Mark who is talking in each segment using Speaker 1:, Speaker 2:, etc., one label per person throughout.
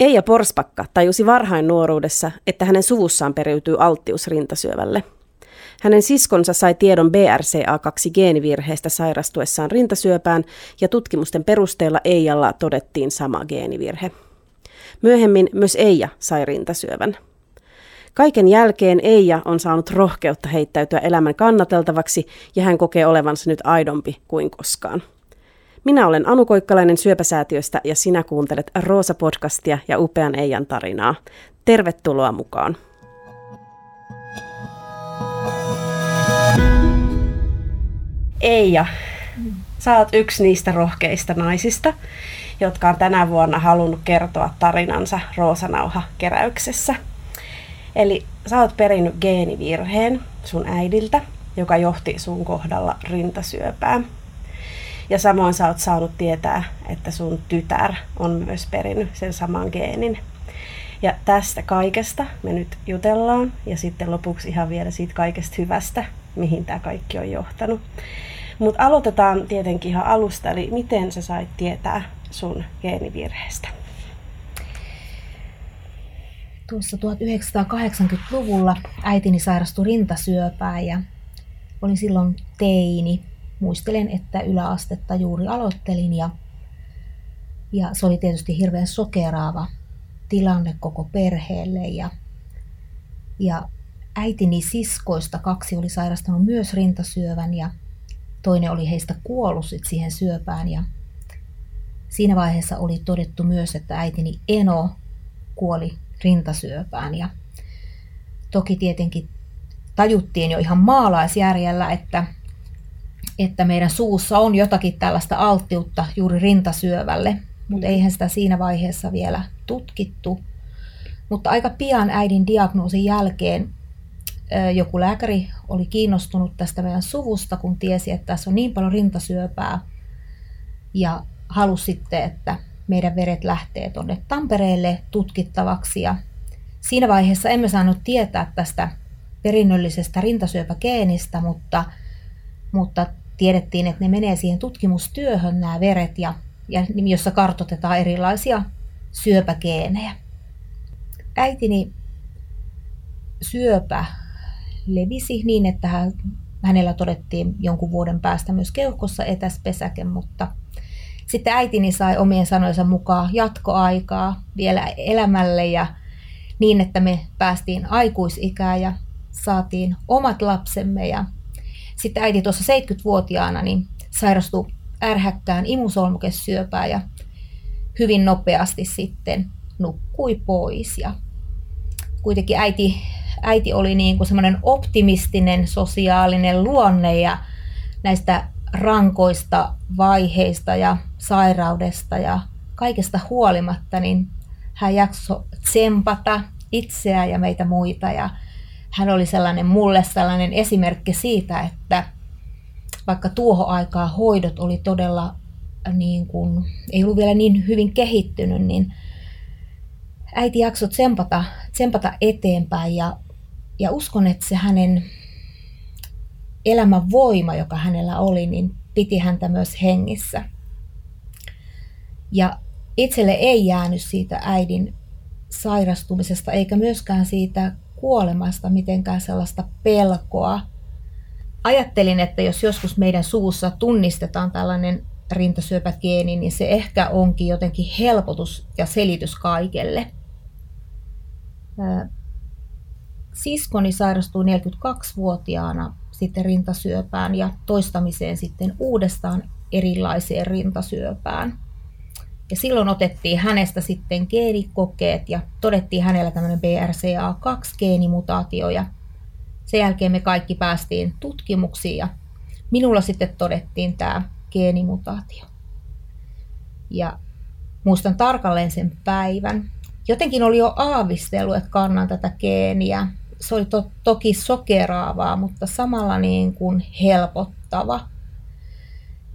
Speaker 1: Eija Porspakka tajusi varhain nuoruudessa, että hänen suvussaan periytyy alttius rintasyövälle. Hänen siskonsa sai tiedon BRCA2-geenivirheestä sairastuessaan rintasyöpään ja tutkimusten perusteella Eijalla todettiin sama geenivirhe. Myöhemmin myös Eija sai rintasyövän. Kaiken jälkeen Eija on saanut rohkeutta heittäytyä elämän kannateltavaksi ja hän kokee olevansa nyt aidompi kuin koskaan. Minä olen Anu Koikkalainen Syöpäsäätiöstä ja sinä kuuntelet Roosa-podcastia ja upean Eijan tarinaa. Tervetuloa mukaan. Eija, sä oot yksi niistä rohkeista naisista, jotka on tänä vuonna halunnut kertoa tarinansa Roosanauha-keräyksessä. Eli sä oot perinnyt geenivirheen sun äidiltä, joka johti sun kohdalla rintasyöpään. Ja samoin sä oot saanut tietää, että sun tytär on myös perinnyt sen saman geenin. Ja tästä kaikesta me nyt jutellaan ja sitten lopuksi ihan vielä siitä kaikesta hyvästä, mihin tämä kaikki on johtanut. Mutta aloitetaan tietenkin ihan alusta, eli miten sä sait tietää sun geenivirheestä?
Speaker 2: Tuossa 1980-luvulla äitini sairastui rintasyöpään ja olin silloin teini muistelen, että yläastetta juuri aloittelin ja, ja se oli tietysti hirveän sokeraava tilanne koko perheelle ja, ja äitini siskoista kaksi oli sairastanut myös rintasyövän ja toinen oli heistä kuollut sit siihen syöpään ja siinä vaiheessa oli todettu myös, että äitini Eno kuoli rintasyöpään ja toki tietenkin tajuttiin jo ihan maalaisjärjellä, että että meidän suussa on jotakin tällaista alttiutta juuri rintasyövälle, mutta mm. eihän sitä siinä vaiheessa vielä tutkittu. Mutta aika pian äidin diagnoosin jälkeen joku lääkäri oli kiinnostunut tästä meidän suvusta, kun tiesi, että tässä on niin paljon rintasyöpää ja halusi sitten, että meidän veret lähtee tuonne Tampereelle tutkittavaksi. Ja siinä vaiheessa emme saanut tietää tästä perinnöllisestä rintasyöpägeenistä, mutta, mutta tiedettiin, että ne menee siihen tutkimustyöhön nämä veret, ja, ja jossa kartotetaan erilaisia syöpägeenejä. Äitini syöpä levisi niin, että hän, hänellä todettiin jonkun vuoden päästä myös keuhkossa etäspesäke, mutta sitten äitini sai omien sanojensa mukaan jatkoaikaa vielä elämälle ja niin, että me päästiin aikuisikään ja saatiin omat lapsemme ja sitten äiti tuossa 70-vuotiaana niin sairastui ärhäkkään imusolmukesyöpään ja hyvin nopeasti sitten nukkui pois. Ja kuitenkin äiti, äiti oli niin kuin semmoinen optimistinen sosiaalinen luonne ja näistä rankoista vaiheista ja sairaudesta ja kaikesta huolimatta, niin hän jaksoi tsempata itseä ja meitä muita ja hän oli sellainen mulle sellainen esimerkki siitä, että vaikka tuohon aikaa hoidot oli todella niin kuin, ei ollut vielä niin hyvin kehittynyt, niin äiti jaksoi tsempata, tsempata eteenpäin ja, ja uskon, että se hänen elämän voima, joka hänellä oli, niin piti häntä myös hengissä. Ja itselle ei jäänyt siitä äidin sairastumisesta eikä myöskään siitä kuolemasta mitenkään sellaista pelkoa. Ajattelin, että jos joskus meidän suussa tunnistetaan tällainen rintasyöpägeeni, niin se ehkä onkin jotenkin helpotus ja selitys kaikelle. Siskoni sairastui 42-vuotiaana sitten rintasyöpään ja toistamiseen sitten uudestaan erilaiseen rintasyöpään. Ja silloin otettiin hänestä sitten geenikokeet ja todettiin hänellä tämmöinen BRCA2-geenimutaatio ja sen jälkeen me kaikki päästiin tutkimuksiin ja minulla sitten todettiin tämä geenimutaatio. Ja muistan tarkalleen sen päivän. Jotenkin oli jo aavistelu, että kannan tätä geeniä. Se oli to- toki sokeraavaa, mutta samalla niin kuin helpottava.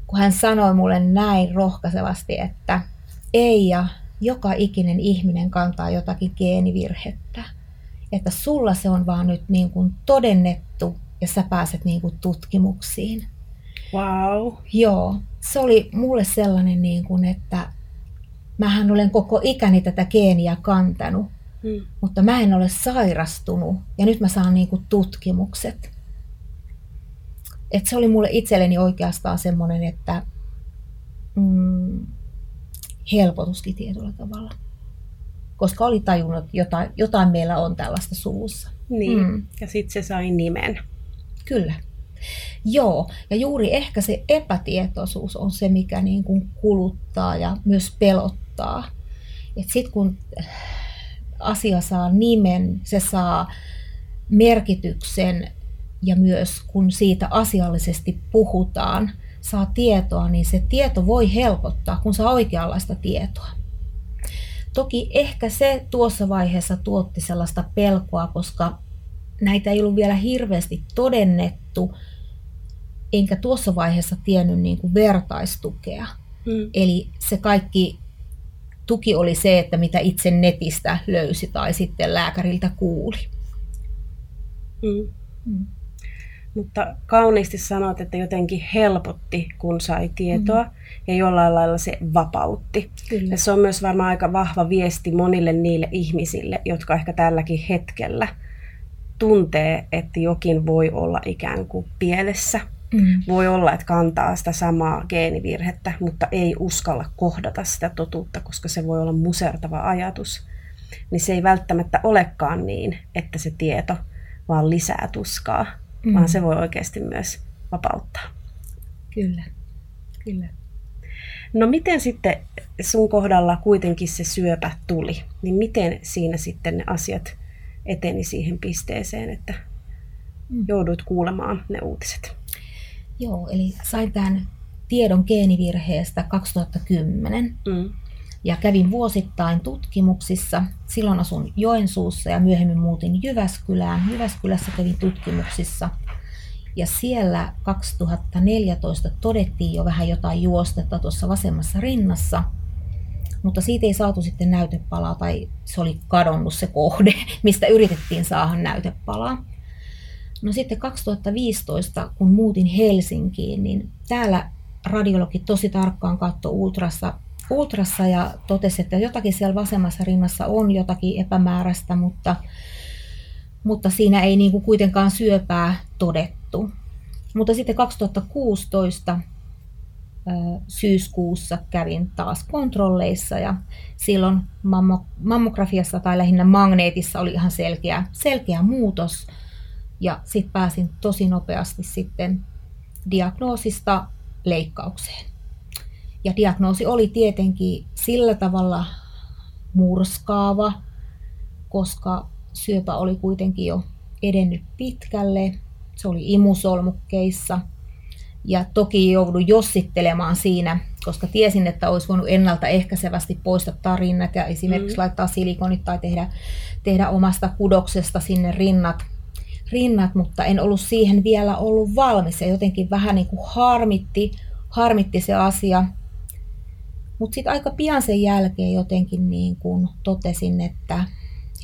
Speaker 2: Kun hän sanoi mulle näin rohkaisevasti, että ei ja joka ikinen ihminen kantaa jotakin geenivirhettä. Että sulla se on vaan nyt niin kuin todennettu ja sä pääset niin kuin tutkimuksiin.
Speaker 1: Wow.
Speaker 2: Joo, se oli mulle sellainen, niin kuin, että mähän olen koko ikäni tätä geeniä kantanut,
Speaker 1: Mm.
Speaker 2: mutta mä en ole sairastunut ja nyt mä saan niinku tutkimukset. Et se oli mulle itselleni oikeastaan semmoinen, että mm, helpotuskin tietyllä tavalla. Koska oli tajunnut, että jotain, jotain meillä on tällaista suvussa.
Speaker 1: Niin.
Speaker 2: Mm.
Speaker 1: Ja sitten se sai nimen.
Speaker 2: Kyllä. Joo, ja juuri ehkä se epätietoisuus on se, mikä niin kuin kuluttaa ja myös pelottaa. Sitten kun asia saa nimen, se saa merkityksen ja myös kun siitä asiallisesti puhutaan, saa tietoa, niin se tieto voi helpottaa, kun saa oikeanlaista tietoa. Toki ehkä se tuossa vaiheessa tuotti sellaista pelkoa, koska näitä ei ollut vielä hirveästi todennettu, enkä tuossa vaiheessa tiennyt niin kuin vertaistukea.
Speaker 1: Mm.
Speaker 2: Eli se kaikki tuki oli se, että mitä itse netistä löysi tai sitten lääkäriltä kuuli.
Speaker 1: Mm.
Speaker 2: Mm.
Speaker 1: Mutta kauniisti sanoit, että jotenkin helpotti, kun sai tietoa, mm. ja jollain lailla se vapautti.
Speaker 2: Kyllä.
Speaker 1: Ja se on myös varmaan aika vahva viesti monille niille ihmisille, jotka ehkä tälläkin hetkellä tuntee, että jokin voi olla ikään kuin pielessä.
Speaker 2: Mm.
Speaker 1: Voi olla, että kantaa sitä samaa geenivirhettä, mutta ei uskalla kohdata sitä totuutta, koska se voi olla musertava ajatus. Niin se ei välttämättä olekaan niin, että se tieto vaan lisää tuskaa, mm. vaan se voi oikeasti myös vapauttaa.
Speaker 2: Kyllä. Kyllä.
Speaker 1: No miten sitten sun kohdalla kuitenkin se syöpä tuli, niin miten siinä sitten ne asiat eteni siihen pisteeseen, että joudut kuulemaan ne uutiset?
Speaker 2: Joo, eli sain tämän tiedon geenivirheestä 2010
Speaker 1: Mm.
Speaker 2: Ja kävin vuosittain tutkimuksissa. Silloin asun Joensuussa ja myöhemmin muutin Jyväskylään. Jyväskylässä kävin tutkimuksissa ja siellä 2014 todettiin jo vähän jotain juostetta tuossa vasemmassa rinnassa, mutta siitä ei saatu sitten näytepalaa tai se oli kadonnut se kohde, mistä yritettiin saada näytepalaa. No sitten 2015, kun muutin Helsinkiin, niin täällä radiologi tosi tarkkaan katsoi ultrassa, ultrassa ja totesi, että jotakin siellä vasemmassa rinnassa on jotakin epämääräistä, mutta, mutta siinä ei niin kuin kuitenkaan syöpää todettu. Mutta sitten 2016 syyskuussa kävin taas kontrolleissa ja silloin mammo, mammografiassa tai lähinnä magneetissa oli ihan selkeä, selkeä muutos. Ja sitten pääsin tosi nopeasti sitten diagnoosista leikkaukseen. Ja diagnoosi oli tietenkin sillä tavalla murskaava, koska syöpä oli kuitenkin jo edennyt pitkälle. Se oli imusolmukkeissa. Ja toki joudun jossittelemaan siinä, koska tiesin, että olisi voinut ennaltaehkäisevästi poistaa tarinnat ja esimerkiksi mm. laittaa silikonit tai tehdä, tehdä omasta kudoksesta sinne rinnat, rinnat, mutta en ollut siihen vielä ollut valmis ja jotenkin vähän niin kuin harmitti, harmitti se asia. Mutta sitten aika pian sen jälkeen jotenkin niin kuin totesin, että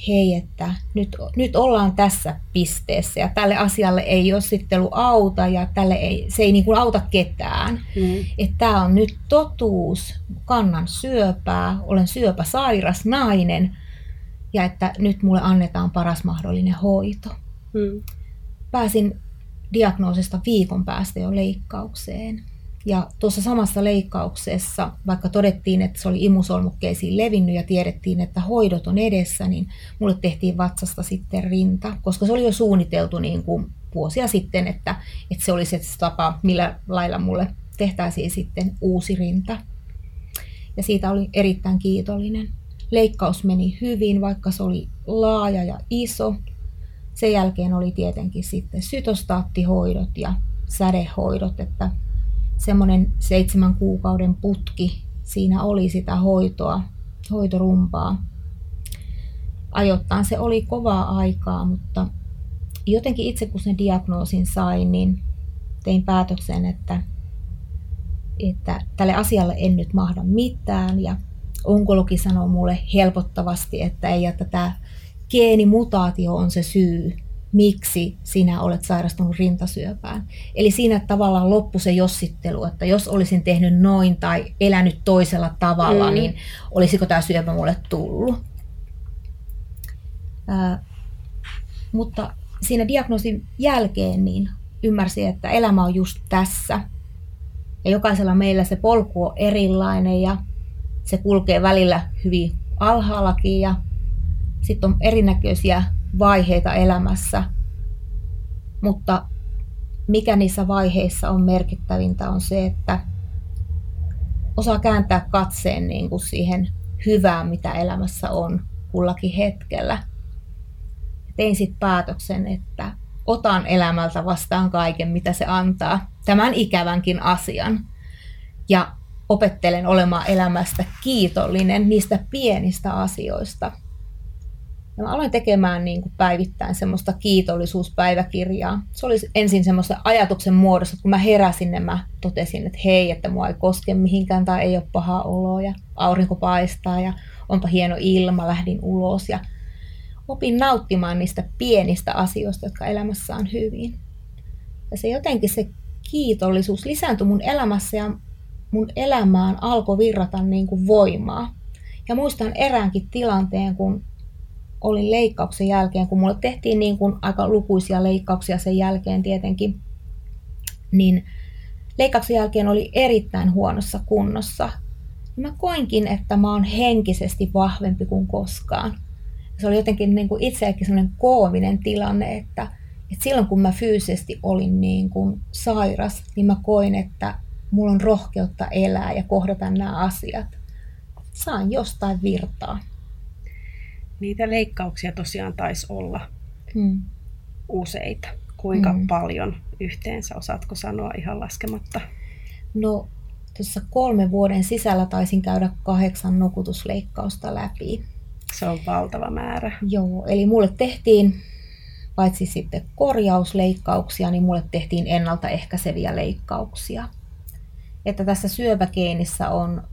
Speaker 2: hei, että nyt, nyt ollaan tässä pisteessä ja tälle asialle ei jossittelu auta ja tälle ei, se ei niin kuin auta ketään.
Speaker 1: Mm.
Speaker 2: Että tämä on nyt totuus, kannan syöpää, olen syöpäsairas nainen ja että nyt mulle annetaan paras mahdollinen hoito.
Speaker 1: Mm.
Speaker 2: Pääsin diagnoosista viikon päästä jo leikkaukseen. Ja tuossa samassa leikkauksessa, vaikka todettiin, että se oli imusolmukkeisiin levinnyt ja tiedettiin, että hoidot on edessä, niin mulle tehtiin vatsasta sitten rinta, koska se oli jo suunniteltu niin kuin vuosia sitten, että, että se olisi se tapa, millä lailla mulle tehtäisiin sitten uusi rinta. Ja siitä oli erittäin kiitollinen. Leikkaus meni hyvin, vaikka se oli laaja ja iso. Sen jälkeen oli tietenkin sitten sytostaattihoidot ja sädehoidot, että semmoinen seitsemän kuukauden putki. Siinä oli sitä hoitoa, hoitorumpaa. Ajoittain se oli kovaa aikaa, mutta jotenkin itse kun sen diagnoosin sain, niin tein päätöksen, että, että tälle asialle en nyt mahda mitään. Ja onkologi sanoi mulle helpottavasti, että ei, että tämä geenimutaatio on se syy, miksi sinä olet sairastunut rintasyöpään. Eli siinä tavallaan loppu se jossittelu, että jos olisin tehnyt noin tai elänyt toisella tavalla, mm. niin olisiko tämä syöpä mulle tullut. Ää, mutta siinä diagnoosin jälkeen niin ymmärsin, että elämä on just tässä. Ja jokaisella meillä se polku on erilainen ja se kulkee välillä hyvin alhaallakin ja sitten on erinäköisiä vaiheita elämässä. Mutta mikä niissä vaiheissa on merkittävintä on se, että osaa kääntää katseen niin kuin siihen hyvään, mitä elämässä on kullakin hetkellä. Tein sitten päätöksen, että otan elämältä vastaan kaiken, mitä se antaa, tämän ikävänkin asian. Ja opettelen olemaan elämästä kiitollinen niistä pienistä asioista. Ja mä aloin tekemään niin kuin päivittäin semmoista kiitollisuuspäiväkirjaa. Se oli ensin semmoista ajatuksen muodossa, että kun mä heräsin, niin mä totesin, että hei, että mua ei koske mihinkään tai ei ole paha olo ja aurinko paistaa ja onpa hieno ilma, lähdin ulos ja opin nauttimaan niistä pienistä asioista, jotka elämässä on hyvin. Ja se jotenkin se kiitollisuus lisääntyi mun elämässä ja mun elämään alkoi virrata niin kuin voimaa. Ja muistan eräänkin tilanteen, kun olin leikkauksen jälkeen, kun mulle tehtiin niin kuin aika lukuisia leikkauksia sen jälkeen tietenkin, niin leikkauksen jälkeen oli erittäin huonossa kunnossa. Mä koinkin, että mä oon henkisesti vahvempi kuin koskaan. Se oli jotenkin niin kuin itseäkin sellainen koominen tilanne, että, että silloin kun mä fyysisesti olin niin kuin sairas, niin mä koin, että mulla on rohkeutta elää ja kohdata nämä asiat. Saan jostain virtaa.
Speaker 1: Niitä leikkauksia tosiaan taisi olla hmm. useita. Kuinka hmm. paljon yhteensä, osaatko sanoa ihan laskematta?
Speaker 2: No tuossa kolmen vuoden sisällä taisin käydä kahdeksan nukutusleikkausta läpi.
Speaker 1: Se on valtava määrä.
Speaker 2: Joo, eli mulle tehtiin paitsi sitten korjausleikkauksia, niin mulle tehtiin ennaltaehkäiseviä leikkauksia että tässä syöpägeenissä on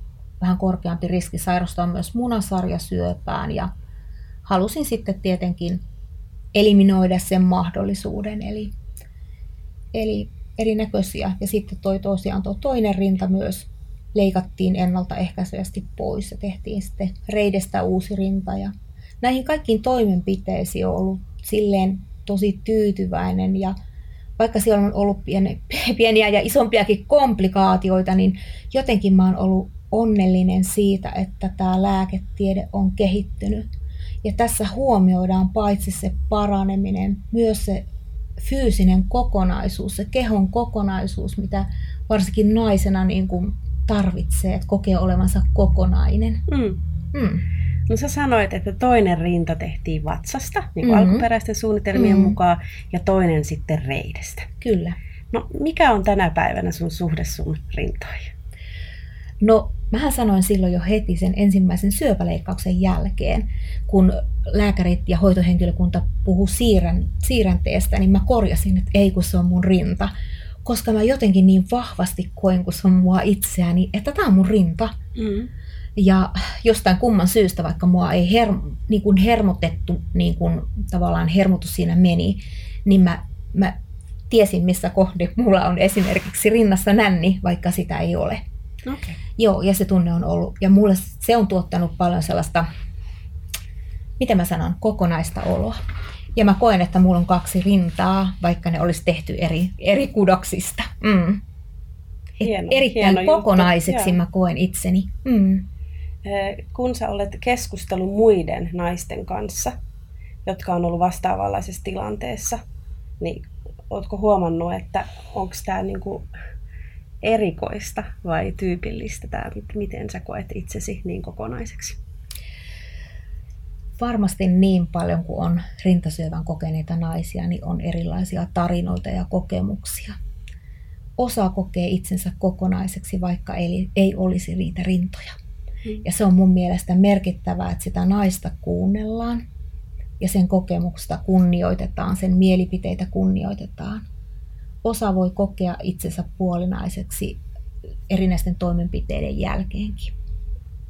Speaker 2: vähän korkeampi riski sairastua myös munasarjasyöpään ja halusin sitten tietenkin eliminoida sen mahdollisuuden. Eli, eli erinäköisiä. Ja sitten toi tosiaan tuo toinen rinta myös leikattiin ennaltaehkäisevästi pois ja tehtiin sitten reidestä uusi rinta. Ja näihin kaikkiin toimenpiteisiin on ollut silleen tosi tyytyväinen ja vaikka siellä on ollut pieniä ja isompiakin komplikaatioita, niin jotenkin mä oon ollut onnellinen siitä, että tämä lääketiede on kehittynyt. Ja tässä huomioidaan paitsi se paraneminen, myös se fyysinen kokonaisuus, se kehon kokonaisuus, mitä varsinkin naisena niin kuin tarvitsee, että kokee olevansa kokonainen. Mm.
Speaker 1: Mm. No sä sanoit, että toinen rinta tehtiin vatsasta, niin kuin mm-hmm. alkuperäisten suunnitelmien mm-hmm. mukaan, ja toinen sitten reidestä.
Speaker 2: Kyllä.
Speaker 1: No mikä on tänä päivänä sun suhde sun rintoihin?
Speaker 2: No, mähän sanoin silloin jo heti sen ensimmäisen syöpäleikkauksen jälkeen, kun lääkärit ja hoitohenkilökunta puhuu siirrän, siirränteestä, niin mä korjasin, että ei kun se on mun rinta. Koska mä jotenkin niin vahvasti koen, kun se on mua itseäni, että tämä on mun rinta. Mm. Ja jostain kumman syystä, vaikka mua ei her, niin kuin hermotettu, niin kuin tavallaan hermotus siinä meni, niin mä, mä tiesin, missä kohde mulla on esimerkiksi rinnassa nänni, vaikka sitä ei ole. Okay. Joo, ja se tunne on ollut. Ja mulle se on tuottanut paljon sellaista, miten mä sanon, kokonaista oloa. Ja mä koen, että mulla on kaksi rintaa, vaikka ne olisi tehty eri, eri kudoksista. Mm. Hieno, erittäin hieno kokonaiseksi juttu. mä koen itseni. Mm.
Speaker 1: Kun sä olet keskustellut muiden naisten kanssa, jotka on ollut vastaavanlaisessa tilanteessa, niin ootko huomannut, että onko tämä niinku erikoista vai tyypillistä, tämä, miten sä koet itsesi niin kokonaiseksi?
Speaker 2: Varmasti niin paljon kuin on rintasyövän kokeneita naisia, niin on erilaisia tarinoita ja kokemuksia. Osa kokee itsensä kokonaiseksi, vaikka ei, ei olisi niitä rintoja. Ja se on mun mielestä merkittävää, että sitä naista kuunnellaan ja sen kokemusta kunnioitetaan, sen mielipiteitä kunnioitetaan. Osa voi kokea itsensä puolinaiseksi erinäisten toimenpiteiden jälkeenkin.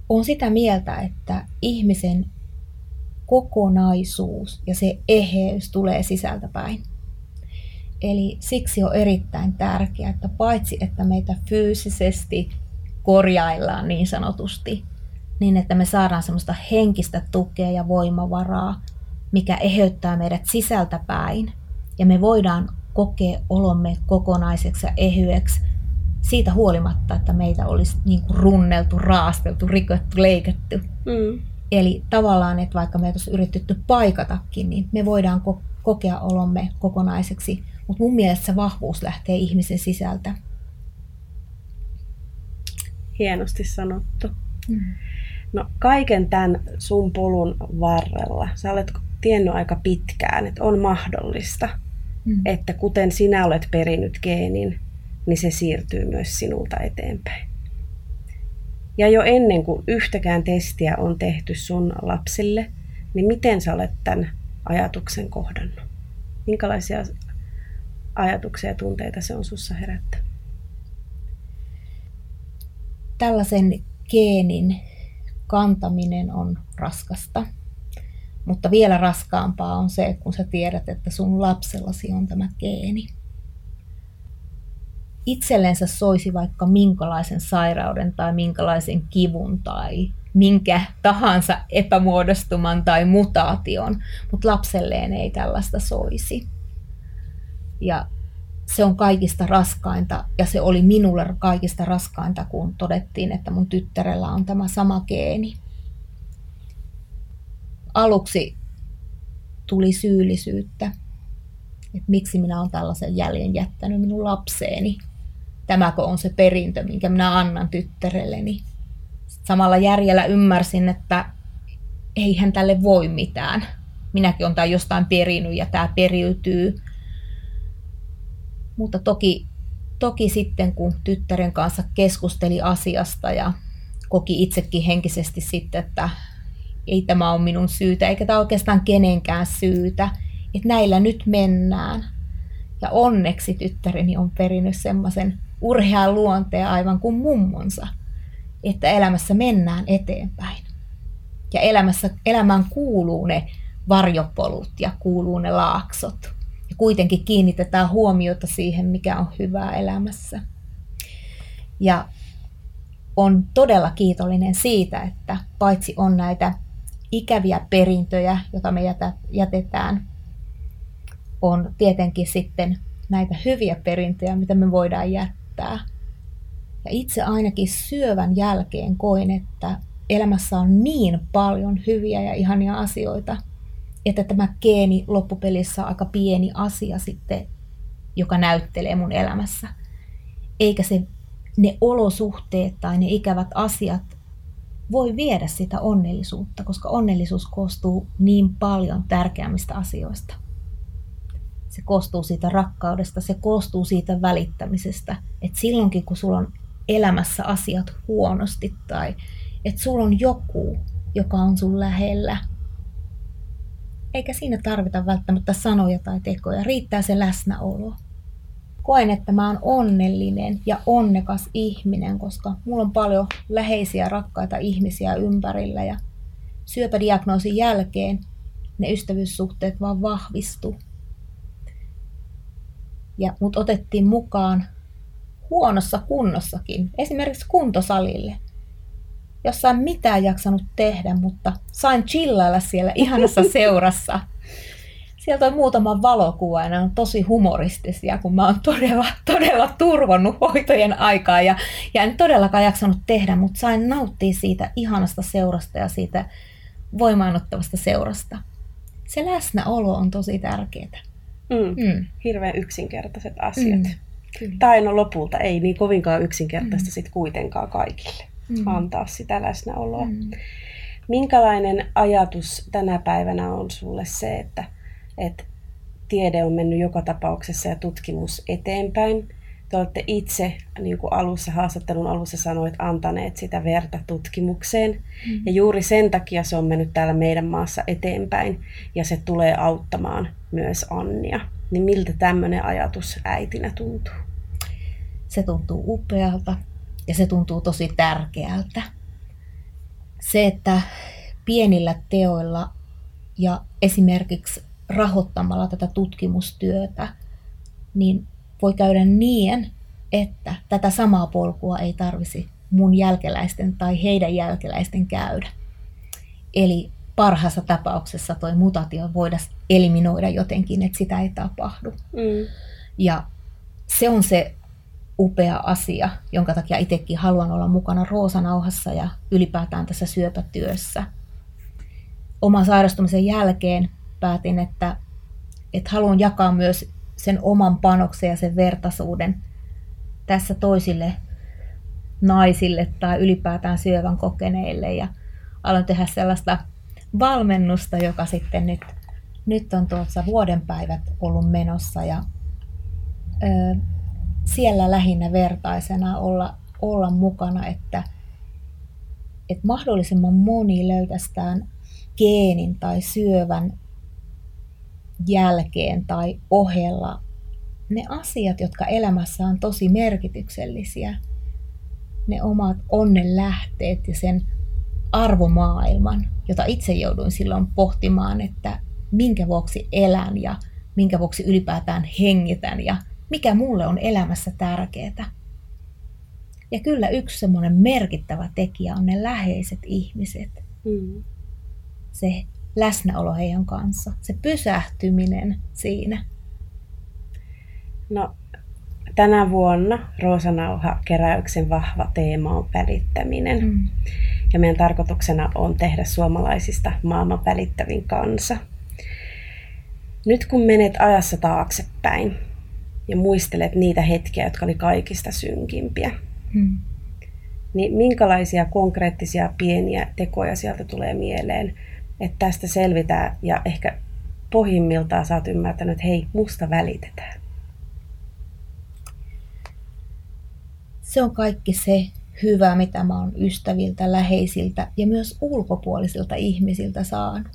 Speaker 2: On sitä mieltä, että ihmisen kokonaisuus ja se eheys tulee sisältä päin. Eli siksi on erittäin tärkeää, että paitsi että meitä fyysisesti korjaillaan niin sanotusti, niin että me saadaan semmoista henkistä tukea ja voimavaraa, mikä eheyttää meidät sisältä päin. Ja me voidaan kokea olomme kokonaiseksi ja ehyeksi siitä huolimatta, että meitä olisi niin kuin runneltu, raasteltu, rikottu, leikattu. Mm. Eli tavallaan, että vaikka me olisi yritetty paikatakin, niin me voidaan ko- kokea olomme kokonaiseksi. Mutta mun mielestä se vahvuus lähtee ihmisen sisältä.
Speaker 1: Hienosti sanottu. Mm. No kaiken tämän sun polun varrella, sä olet tiennyt aika pitkään, että on mahdollista, mm. että kuten sinä olet perinyt geenin, niin se siirtyy myös sinulta eteenpäin. Ja jo ennen kuin yhtäkään testiä on tehty sun lapsille, niin miten sä olet tämän ajatuksen kohdannut? Minkälaisia ajatuksia ja tunteita se on sussa herättänyt?
Speaker 2: Tällaisen geenin kantaminen on raskasta. Mutta vielä raskaampaa on se, kun sä tiedät, että sun lapsellasi on tämä geeni. Itsellensä soisi vaikka minkälaisen sairauden tai minkälaisen kivun tai minkä tahansa epämuodostuman tai mutaation, mutta lapselleen ei tällaista soisi. Ja se on kaikista raskainta ja se oli minulle kaikista raskainta, kun todettiin, että mun tyttärellä on tämä sama geeni. Aluksi tuli syyllisyyttä, että miksi minä olen tällaisen jäljen jättänyt minun lapseeni. Tämäkö on se perintö, minkä minä annan tyttärelleni. Samalla järjellä ymmärsin, että eihän tälle voi mitään. Minäkin olen tämän jostain perinyt ja tämä periytyy mutta toki, toki sitten kun tyttären kanssa keskusteli asiasta ja koki itsekin henkisesti sitten, että ei tämä ole minun syytä, eikä tämä oikeastaan kenenkään syytä, että näillä nyt mennään. Ja onneksi tyttäreni on perinyt semmoisen urhean luonteen aivan kuin mummonsa, että elämässä mennään eteenpäin. Ja elämässä, elämään kuuluu ne varjopolut ja kuuluu ne laaksot ja kuitenkin kiinnitetään huomiota siihen, mikä on hyvää elämässä. Ja on todella kiitollinen siitä, että paitsi on näitä ikäviä perintöjä, joita me jätetään, on tietenkin sitten näitä hyviä perintöjä, mitä me voidaan jättää. Ja itse ainakin syövän jälkeen koin, että elämässä on niin paljon hyviä ja ihania asioita – että tämä geeni loppupelissä on aika pieni asia sitten, joka näyttelee mun elämässä. Eikä se, ne olosuhteet tai ne ikävät asiat voi viedä sitä onnellisuutta, koska onnellisuus koostuu niin paljon tärkeämmistä asioista. Se koostuu siitä rakkaudesta, se koostuu siitä välittämisestä, että silloinkin kun sulla on elämässä asiat huonosti tai että sulla on joku, joka on sun lähellä – eikä siinä tarvita välttämättä sanoja tai tekoja, riittää se läsnäolo. Koen, että mä oon onnellinen ja onnekas ihminen, koska mulla on paljon läheisiä, rakkaita ihmisiä ympärillä ja syöpädiagnoosin jälkeen ne ystävyyssuhteet vaan vahvistu. Ja mut otettiin mukaan huonossa kunnossakin, esimerkiksi kuntosalille jossa en mitään jaksanut tehdä, mutta sain chillailla siellä ihanassa seurassa. Sieltä on muutama valokuva ja ne on tosi humoristisia, kun mä oon todella, todella turvonnut hoitojen aikaa ja, ja en todellakaan jaksanut tehdä, mutta sain nauttia siitä ihanasta seurasta ja siitä voimaanottavasta seurasta. Se läsnäolo on tosi tärkeää.
Speaker 1: Mm. Mm. Hirveän yksinkertaiset asiat. Mm. Tai no lopulta ei niin kovinkaan yksinkertaista mm. sit kuitenkaan kaikille mm. antaa sitä läsnäoloa. Mm. Minkälainen ajatus tänä päivänä on sulle se, että, että tiede on mennyt joka tapauksessa ja tutkimus eteenpäin? Te olette itse, niin kuin alussa, haastattelun alussa sanoit, antaneet sitä verta tutkimukseen. Mm. Ja juuri sen takia se on mennyt täällä meidän maassa eteenpäin ja se tulee auttamaan myös Annia. Niin miltä tämmöinen ajatus äitinä tuntuu?
Speaker 2: Se tuntuu upealta ja se tuntuu tosi tärkeältä. Se, että pienillä teoilla ja esimerkiksi rahoittamalla tätä tutkimustyötä, niin voi käydä niin, että tätä samaa polkua ei tarvisi mun jälkeläisten tai heidän jälkeläisten käydä. Eli parhaassa tapauksessa toi mutaatio voidaan eliminoida jotenkin, että sitä ei tapahdu. Mm. Ja se on se upea asia, jonka takia itsekin haluan olla mukana Roosanauhassa ja ylipäätään tässä syöpätyössä. Oman sairastumisen jälkeen päätin, että, että haluan jakaa myös sen oman panoksen ja sen vertaisuuden tässä toisille naisille tai ylipäätään syövän kokeneille. Ja aloin tehdä sellaista valmennusta, joka sitten nyt, nyt on tuossa vuodenpäivät ollut menossa ja ö, siellä lähinnä vertaisena olla, olla mukana, että, että mahdollisimman moni löytäisi tämän geenin tai syövän jälkeen tai ohella ne asiat, jotka elämässä on tosi merkityksellisiä, ne omat onnen lähteet ja sen arvomaailman, jota itse jouduin silloin pohtimaan, että minkä vuoksi elän ja minkä vuoksi ylipäätään hengitän ja mikä mulle on elämässä tärkeää. Ja kyllä yksi semmoinen merkittävä tekijä on ne läheiset ihmiset. Mm. Se läsnäolo heidän kanssa, se pysähtyminen siinä.
Speaker 1: No, tänä vuonna Roosanauha-keräyksen vahva teema on välittäminen. Mm. Ja meidän tarkoituksena on tehdä suomalaisista maailman välittävin kansa. Nyt kun menet ajassa taaksepäin ja muistelet niitä hetkiä, jotka oli kaikista synkimpiä, mm. niin minkälaisia konkreettisia pieniä tekoja sieltä tulee mieleen, että tästä selvitään ja ehkä pohjimmiltaan sä oot ymmärtänyt, että hei, musta välitetään.
Speaker 2: Se on kaikki se hyvä, mitä mä oon ystäviltä, läheisiltä ja myös ulkopuolisilta ihmisiltä saanut.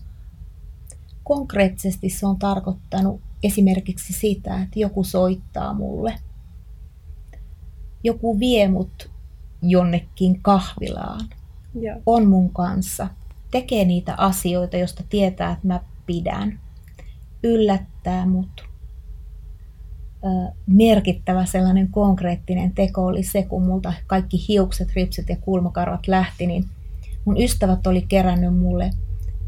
Speaker 2: Konkreettisesti se on tarkoittanut esimerkiksi sitä, että joku soittaa mulle. Joku vie mut jonnekin kahvilaan. Joo. On mun kanssa. Tekee niitä asioita, joista tietää, että mä pidän. Yllättää mut merkittävä sellainen konkreettinen teko oli se, kun multa kaikki hiukset, ripset ja kulmakarvat lähti, niin mun ystävät oli kerännyt mulle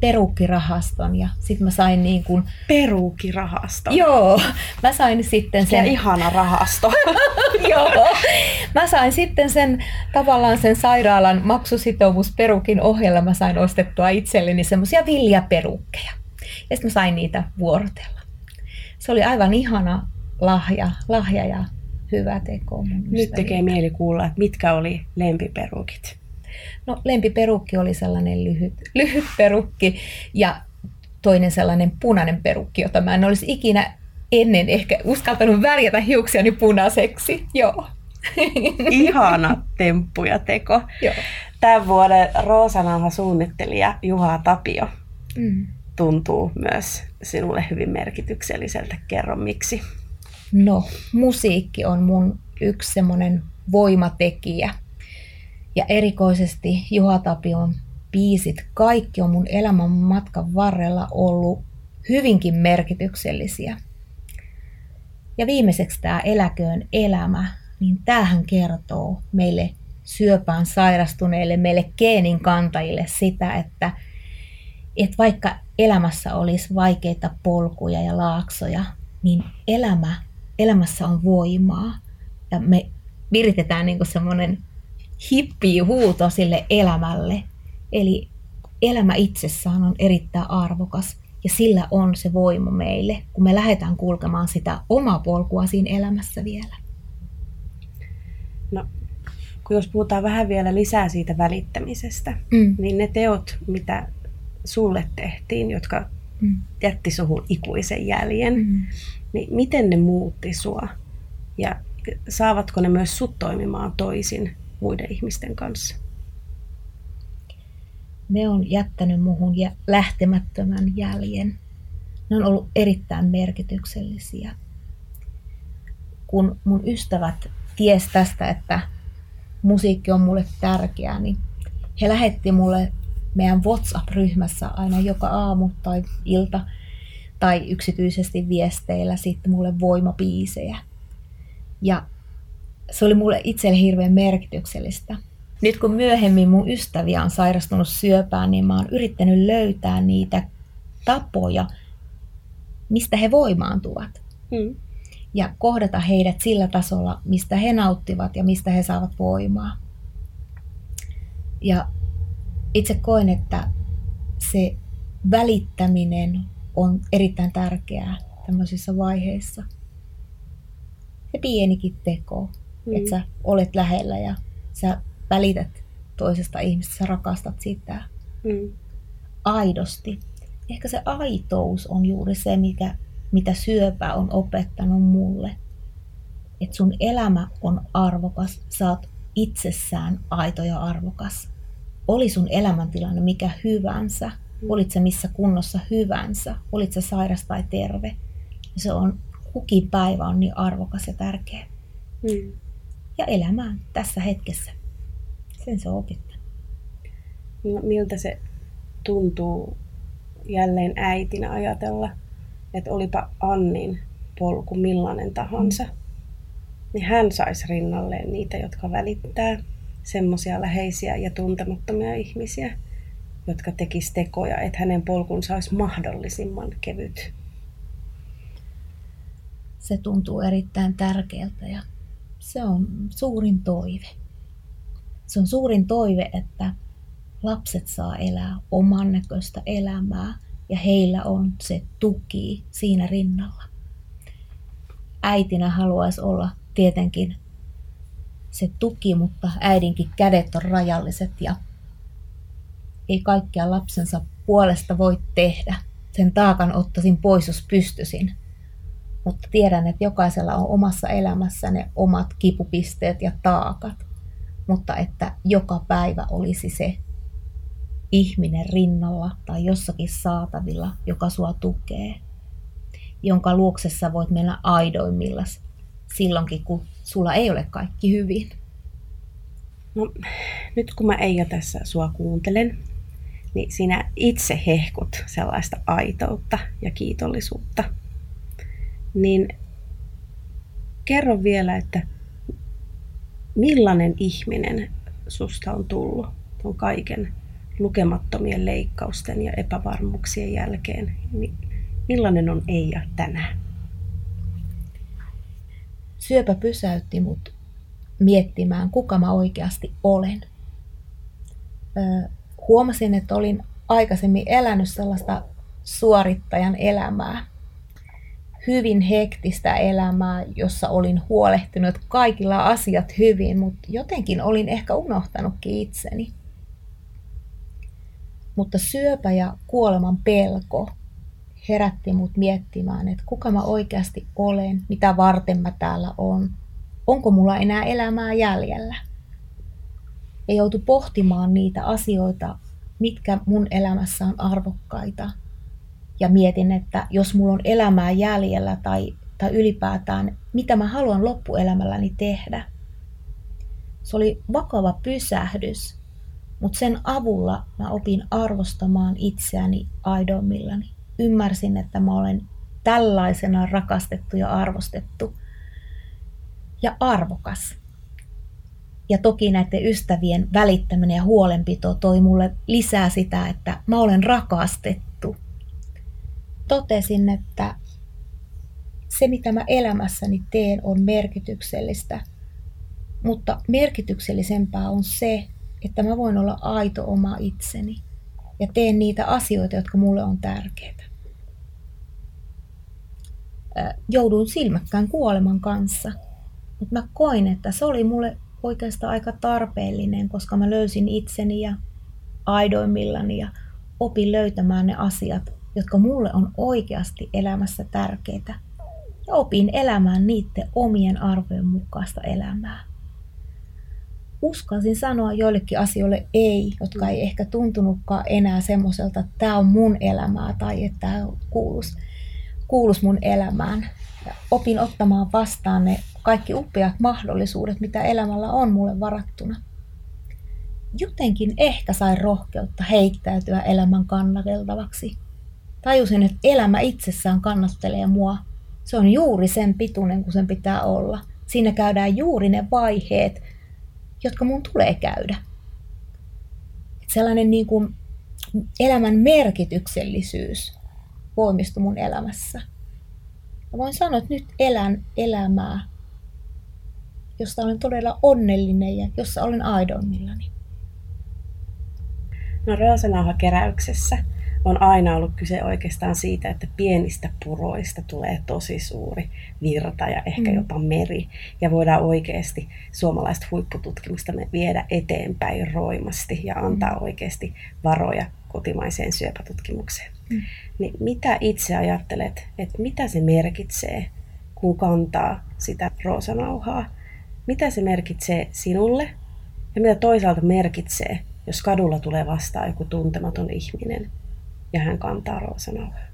Speaker 2: perukkirahaston ja sitten mä sain niin kuin...
Speaker 1: Perukkirahasto?
Speaker 2: Joo, mä sain sitten sen...
Speaker 1: Ja ihana rahasto.
Speaker 2: Joo, mä sain sitten sen tavallaan sen sairaalan maksusitoumusperukin ohjella mä sain ostettua itselleni semmoisia viljaperukkeja. Ja sitten mä sain niitä vuorotella. Se oli aivan ihana lahja, lahja ja hyvä teko.
Speaker 1: Nyt tekee mieli kuulla, että mitkä oli lempiperukit.
Speaker 2: No lempiperukki oli sellainen lyhyt, lyhyt perukki ja toinen sellainen punainen perukki, jota mä en olisi ikinä ennen ehkä uskaltanut värjätä hiuksiani punaiseksi. Joo.
Speaker 1: Ihana temppu ja teko. Joo. Tämän vuoden Roosanauha suunnittelija Juha Tapio mm. tuntuu myös sinulle hyvin merkitykselliseltä. Kerro miksi.
Speaker 2: No, musiikki on mun yksi semmoinen voimatekijä. Ja erikoisesti Juha Tapion biisit, kaikki on mun elämän matkan varrella ollut hyvinkin merkityksellisiä. Ja viimeiseksi tämä Eläköön elämä, niin tämähän kertoo meille syöpään sairastuneille, meille geenin kantajille sitä, että, että vaikka elämässä olisi vaikeita polkuja ja laaksoja, niin elämä elämässä on voimaa ja me viritetään niin semmoinen hippi huuto sille elämälle. Eli elämä itsessään on erittäin arvokas ja sillä on se voima meille, kun me lähdetään kulkemaan sitä omaa polkua siinä elämässä vielä.
Speaker 1: No, kun jos puhutaan vähän vielä lisää siitä välittämisestä, mm. niin ne teot, mitä sulle tehtiin, jotka mm. jätti suhun ikuisen jäljen, mm niin miten ne muutti sua? Ja saavatko ne myös sut toimimaan toisin muiden ihmisten kanssa?
Speaker 2: Ne on jättänyt muhun ja lähtemättömän jäljen. Ne on ollut erittäin merkityksellisiä. Kun mun ystävät ties tästä, että musiikki on mulle tärkeää, niin he lähetti mulle meidän WhatsApp-ryhmässä aina joka aamu tai ilta tai yksityisesti viesteillä sitten mulle voimapiisejä. Ja se oli mulle itselle hirveän merkityksellistä. Nyt kun myöhemmin mun ystäviä on sairastunut syöpään, niin mä oon yrittänyt löytää niitä tapoja, mistä he voimaantuvat. Mm. Ja kohdata heidät sillä tasolla, mistä he nauttivat ja mistä he saavat voimaa. Ja itse koen, että se välittäminen on erittäin tärkeää tämmöisissä vaiheissa. Se pienikin teko, mm. että sä olet lähellä ja sä välität toisesta ihmisestä, sä rakastat sitä mm. aidosti. Ehkä se aitous on juuri se, mikä, mitä syöpä on opettanut mulle. Että sun elämä on arvokas, sä oot itsessään aito ja arvokas. Oli sun elämäntilanne mikä hyvänsä, mm. olit sä missä kunnossa hyvänsä, olit sä sairas tai terve. Se on, kukin päivä on niin arvokas ja tärkeä. Mm. Ja elämään tässä hetkessä. Sen se opittaa.
Speaker 1: No, miltä se tuntuu jälleen äitinä ajatella, että olipa Annin polku millainen tahansa, mm. niin hän saisi rinnalleen niitä, jotka välittää semmoisia läheisiä ja tuntemattomia ihmisiä, jotka tekis tekoja, että hänen polkunsa olisi mahdollisimman kevyt.
Speaker 2: Se tuntuu erittäin tärkeältä ja se on suurin toive. Se on suurin toive, että lapset saa elää oman näköistä elämää ja heillä on se tuki siinä rinnalla. Äitinä haluaisi olla tietenkin se tuki, mutta äidinkin kädet on rajalliset ja ei kaikkea lapsensa puolesta voi tehdä. Sen taakan ottaisin pois, jos pystyisin. Mutta tiedän, että jokaisella on omassa elämässä ne omat kipupisteet ja taakat. Mutta että joka päivä olisi se ihminen rinnalla tai jossakin saatavilla, joka sua tukee, jonka luoksessa voit mennä aidoimmillas silloinkin, kun sulla ei ole kaikki hyvin.
Speaker 1: No, nyt kun mä Eija tässä sua kuuntelen, niin sinä itse hehkut sellaista aitoutta ja kiitollisuutta. Niin kerro vielä, että millainen ihminen susta on tullut tuon kaiken lukemattomien leikkausten ja epävarmuuksien jälkeen? Millainen on Eija tänään?
Speaker 2: Syöpä pysäytti mut miettimään, kuka mä oikeasti olen. Öö, huomasin, että olin aikaisemmin elänyt sellaista suorittajan elämää, hyvin hektistä elämää, jossa olin huolehtinut kaikilla asiat hyvin, mutta jotenkin olin ehkä unohtanutkin itseni. Mutta syöpä ja kuoleman pelko herätti mut miettimään, että kuka mä oikeasti olen, mitä varten mä täällä on, onko mulla enää elämää jäljellä. Ja joutu pohtimaan niitä asioita, mitkä mun elämässä on arvokkaita. Ja mietin, että jos mulla on elämää jäljellä tai, tai ylipäätään, mitä mä haluan loppuelämälläni tehdä. Se oli vakava pysähdys, mutta sen avulla mä opin arvostamaan itseäni aidommillani ymmärsin, että mä olen tällaisena rakastettu ja arvostettu ja arvokas. Ja toki näiden ystävien välittäminen ja huolenpito toi mulle lisää sitä, että mä olen rakastettu. Totesin, että se mitä mä elämässäni teen on merkityksellistä, mutta merkityksellisempää on se, että mä voin olla aito oma itseni ja teen niitä asioita, jotka mulle on tärkeitä. Jouduin silmäkkään kuoleman kanssa, mutta mä koin, että se oli mulle oikeastaan aika tarpeellinen, koska mä löysin itseni ja aidoimmillani ja opin löytämään ne asiat, jotka mulle on oikeasti elämässä tärkeitä. Ja opin elämään niiden omien arvojen mukaista elämää uskalsin sanoa joillekin asioille ei, jotka ei ehkä tuntunutkaan enää semmoiselta, että tämä on mun elämää tai että tämä kuulus, kuulus mun elämään. Ja opin ottamaan vastaan ne kaikki upeat mahdollisuudet, mitä elämällä on mulle varattuna. jotenkin ehkä sain rohkeutta heittäytyä elämän kannateltavaksi. Tajusin, että elämä itsessään kannattelee mua. Se on juuri sen pituinen kuin sen pitää olla. Siinä käydään juuri ne vaiheet, jotka mun tulee käydä. Et sellainen niin kuin elämän merkityksellisyys voimistui mun elämässä. Ja voin sanoa, että nyt elän elämää, josta olen todella onnellinen ja jossa olen aidommillani.
Speaker 1: No Roosanauha-keräyksessä on aina ollut kyse oikeastaan siitä, että pienistä puroista tulee tosi suuri virta ja ehkä mm. jopa meri. Ja voidaan oikeasti suomalaista huippututkimusta viedä eteenpäin roimasti ja antaa mm. oikeasti varoja kotimaiseen syöpätutkimukseen. Mm. Niin mitä itse ajattelet, että mitä se merkitsee, kun kantaa sitä roosanauhaa? Mitä se merkitsee sinulle ja mitä toisaalta merkitsee, jos kadulla tulee vastaan joku tuntematon ihminen ja hän kantaa roosanauhaa?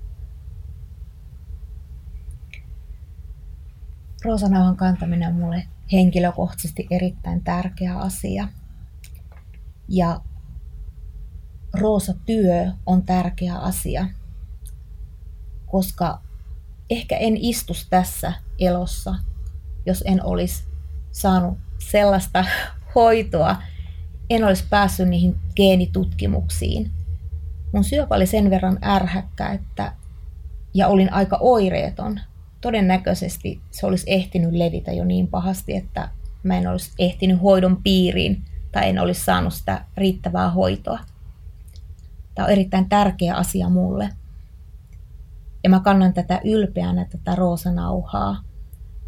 Speaker 2: Roosanauhan kantaminen on mulle henkilökohtaisesti erittäin tärkeä asia. Ja roosatyö on tärkeä asia, koska ehkä en istus tässä elossa, jos en olisi saanut sellaista hoitoa, en olisi päässyt niihin geenitutkimuksiin. Mun syöpä oli sen verran ärhäkkä, että, ja olin aika oireeton. Todennäköisesti se olisi ehtinyt levitä jo niin pahasti, että mä en olisi ehtinyt hoidon piiriin tai en olisi saanut sitä riittävää hoitoa. Tämä on erittäin tärkeä asia mulle. Ja mä kannan tätä ylpeänä, tätä roosanauhaa.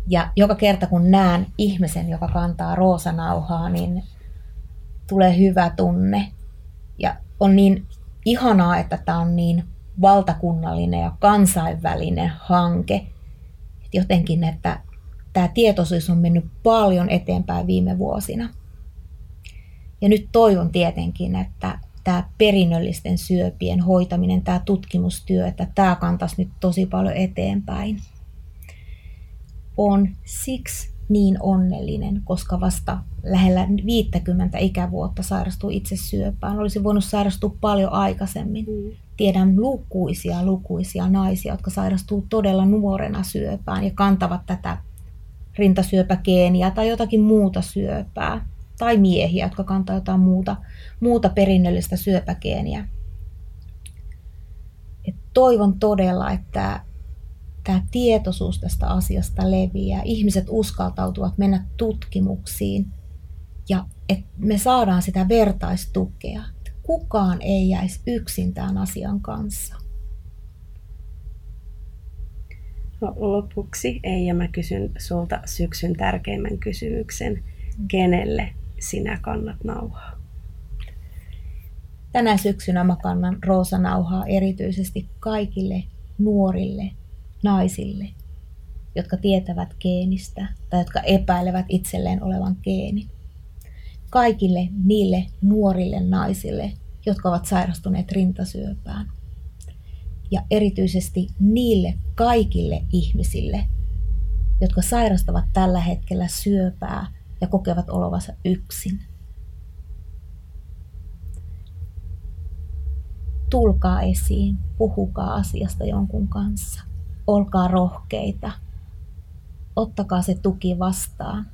Speaker 2: Ja joka kerta kun näen ihmisen, joka kantaa roosanauhaa, niin tulee hyvä tunne. Ja on niin ihanaa, että tämä on niin valtakunnallinen ja kansainvälinen hanke. Et jotenkin, että tämä tietoisuus on mennyt paljon eteenpäin viime vuosina. Ja nyt toivon tietenkin, että tämä perinnöllisten syöpien hoitaminen, tämä tutkimustyö, että tämä kantaisi nyt tosi paljon eteenpäin. On siksi niin onnellinen, koska vasta lähellä 50 ikävuotta sairastuu itse syöpään. Olisi voinut sairastua paljon aikaisemmin. Mm. Tiedän lukuisia, lukuisia naisia, jotka sairastuu todella nuorena syöpään ja kantavat tätä rintasyöpägeeniä tai jotakin muuta syöpää tai miehiä, jotka kantaa jotain muuta, muuta perinnöllistä syöpägeeniä. Et toivon todella, että tämä tietoisuus tästä asiasta leviää, ihmiset uskaltautuvat mennä tutkimuksiin ja että me saadaan sitä vertaistukea. Kukaan ei jäisi yksin tämän asian kanssa.
Speaker 1: No, lopuksi Eija, mä kysyn sulta syksyn tärkeimmän kysymyksen. Kenelle sinä kannat nauhaa?
Speaker 2: Tänä syksynä mä kannan roosanauhaa erityisesti kaikille nuorille naisille, jotka tietävät geenistä tai jotka epäilevät itselleen olevan geeni. Kaikille niille nuorille naisille, jotka ovat sairastuneet rintasyöpään. Ja erityisesti niille kaikille ihmisille, jotka sairastavat tällä hetkellä syöpää ja kokevat olevansa yksin. Tulkaa esiin, puhukaa asiasta jonkun kanssa. Olkaa rohkeita. Ottakaa se tuki vastaan.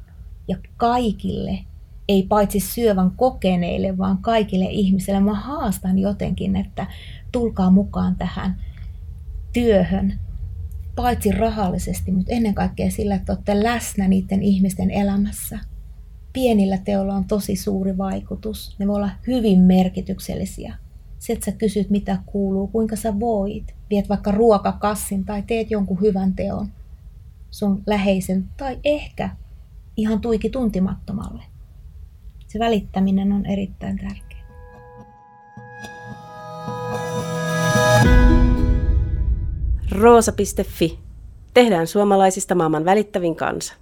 Speaker 2: Ja kaikille, ei paitsi syövän kokeneille, vaan kaikille ihmisille, mä haastan jotenkin, että tulkaa mukaan tähän työhön, paitsi rahallisesti, mutta ennen kaikkea sillä, että olette läsnä niiden ihmisten elämässä – pienillä teolla on tosi suuri vaikutus. Ne voi olla hyvin merkityksellisiä. Että sä kysyt, mitä kuuluu, kuinka sä voit, viet vaikka ruokakassin tai teet jonkun hyvän teon sun läheisen tai ehkä ihan tuiki tuntimattomalle. Se välittäminen on erittäin tärkeää.
Speaker 1: Roosa.fi. Tehdään suomalaisista maailman välittävin kansa.